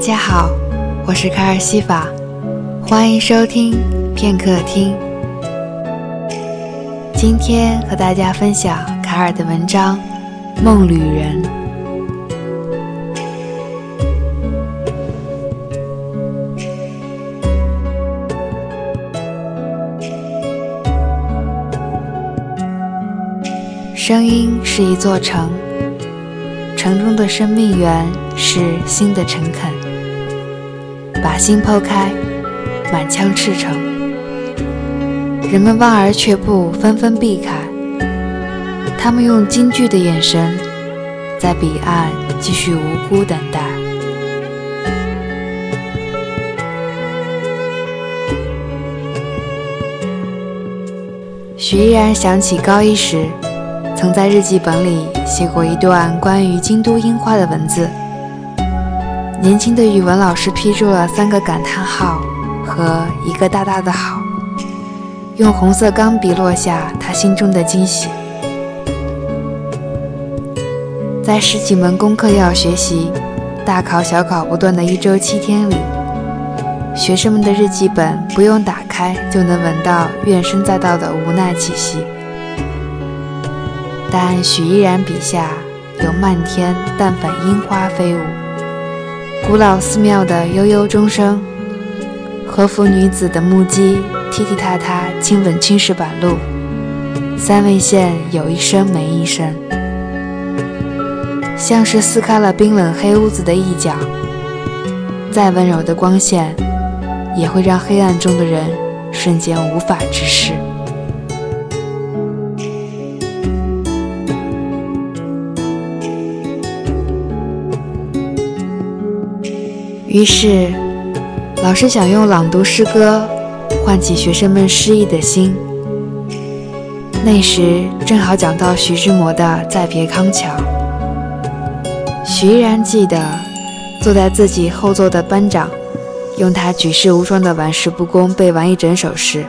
大家好，我是卡尔西法，欢迎收听片刻听。今天和大家分享卡尔的文章《梦旅人》。声音是一座城，城中的生命源是心的诚恳。把心剖开，满腔赤诚。人们望而却步，纷纷避开。他们用惊惧的眼神，在彼岸继续无辜等待。许依然想起高一时。曾在日记本里写过一段关于京都樱花的文字。年轻的语文老师批注了三个感叹号和一个大大的好，用红色钢笔落下他心中的惊喜。在十几门功课要学习、大考小考不断的一周七天里，学生们的日记本不用打开就能闻到怨声载道的无奈气息。但许依然笔下有漫天淡粉樱花飞舞，古老寺庙的悠悠钟声，和服女子的木屐踢踢踏踏亲吻青石板路，三味线有一声没一声，像是撕开了冰冷黑屋子的一角。再温柔的光线，也会让黑暗中的人瞬间无法直视。于是，老师想用朗读诗歌唤起学生们诗意的心。那时正好讲到徐志摩的《再别康桥》。徐依然记得，坐在自己后座的班长用他举世无双的玩世不恭背完一整首诗。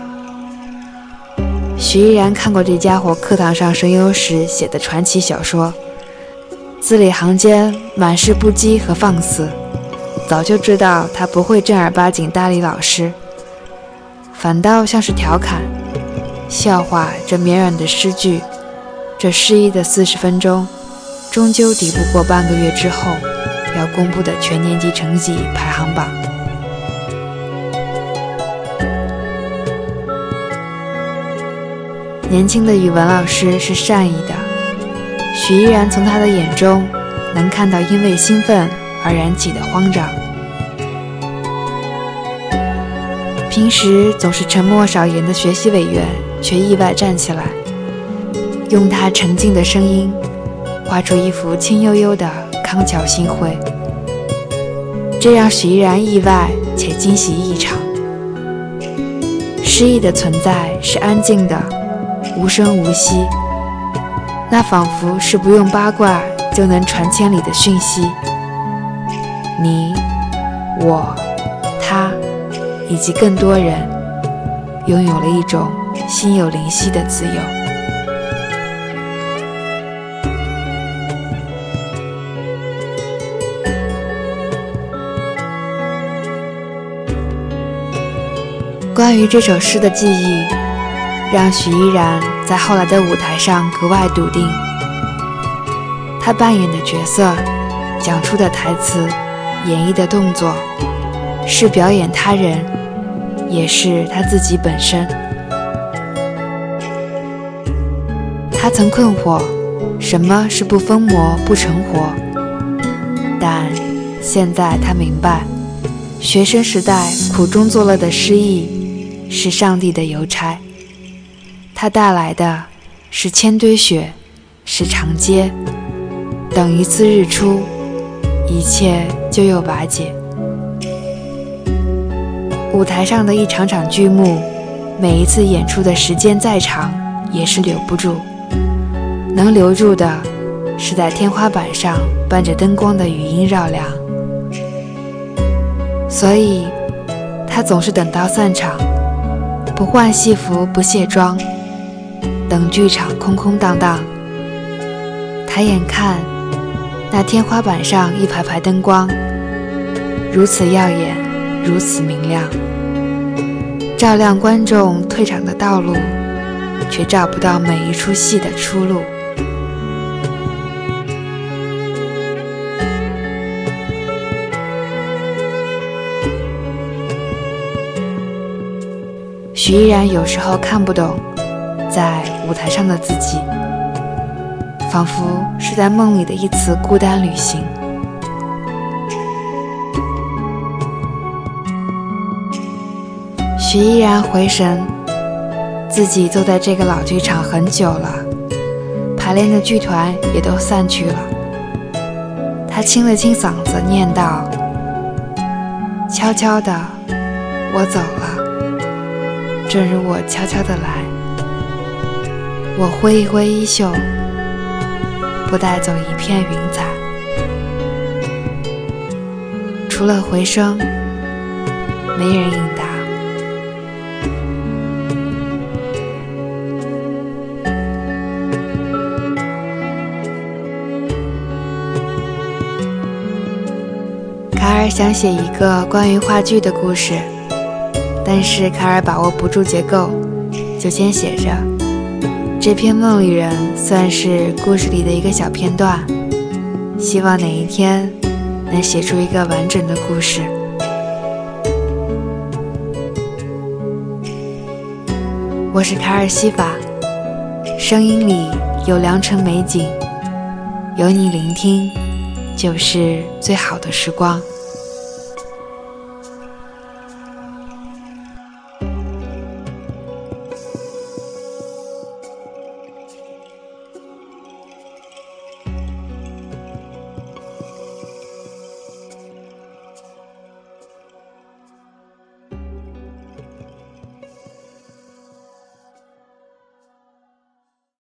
徐依然看过这家伙课堂上声优时写的传奇小说，字里行间满是不羁和放肆。早就知道他不会正儿八经搭理老师，反倒像是调侃、笑话这绵软的诗句。这诗意的四十分钟，终究抵不过半个月之后要公布的全年级成绩排行榜。年轻的语文老师是善意的，许依然从他的眼中能看到因为兴奋而燃起的慌张。平时总是沉默少言的学习委员，却意外站起来，用他沉静的声音，画出一幅轻悠悠的康桥新绘，这让许依然意外且惊喜异常。诗意的存在是安静的，无声无息，那仿佛是不用八卦就能传千里的讯息。你，我，他。以及更多人拥有了一种心有灵犀的自由。关于这首诗的记忆，让许依然在后来的舞台上格外笃定。他扮演的角色、讲出的台词、演绎的动作，是表演他人。也是他自己本身。他曾困惑，什么是不疯魔不成活？但现在他明白，学生时代苦中作乐的诗意，是上帝的邮差。他带来的是千堆雪，是长街。等一次日出，一切就又瓦解。舞台上的一场场剧目，每一次演出的时间再长，也是留不住。能留住的，是在天花板上伴着灯光的语音绕梁。所以，他总是等到散场，不换戏服，不卸妆，等剧场空空荡荡。抬眼看，那天花板上一排排灯光，如此耀眼，如此明亮，照亮观众退场的道路，却照不到每一出戏的出路。许依然有时候看不懂，在舞台上的自己，仿佛是在梦里的一次孤单旅行。许依然回神，自己坐在这个老剧场很久了，排练的剧团也都散去了。他清了清嗓子，念道：“悄悄的，我走了，正如我悄悄的来。我挥一挥衣袖，不带走一片云彩。除了回声，没人应答。”卡尔想写一个关于话剧的故事，但是卡尔把握不住结构，就先写着这篇梦里人算是故事里的一个小片段，希望哪一天能写出一个完整的故事。我是卡尔西法，声音里有良辰美景，有你聆听，就是最好的时光。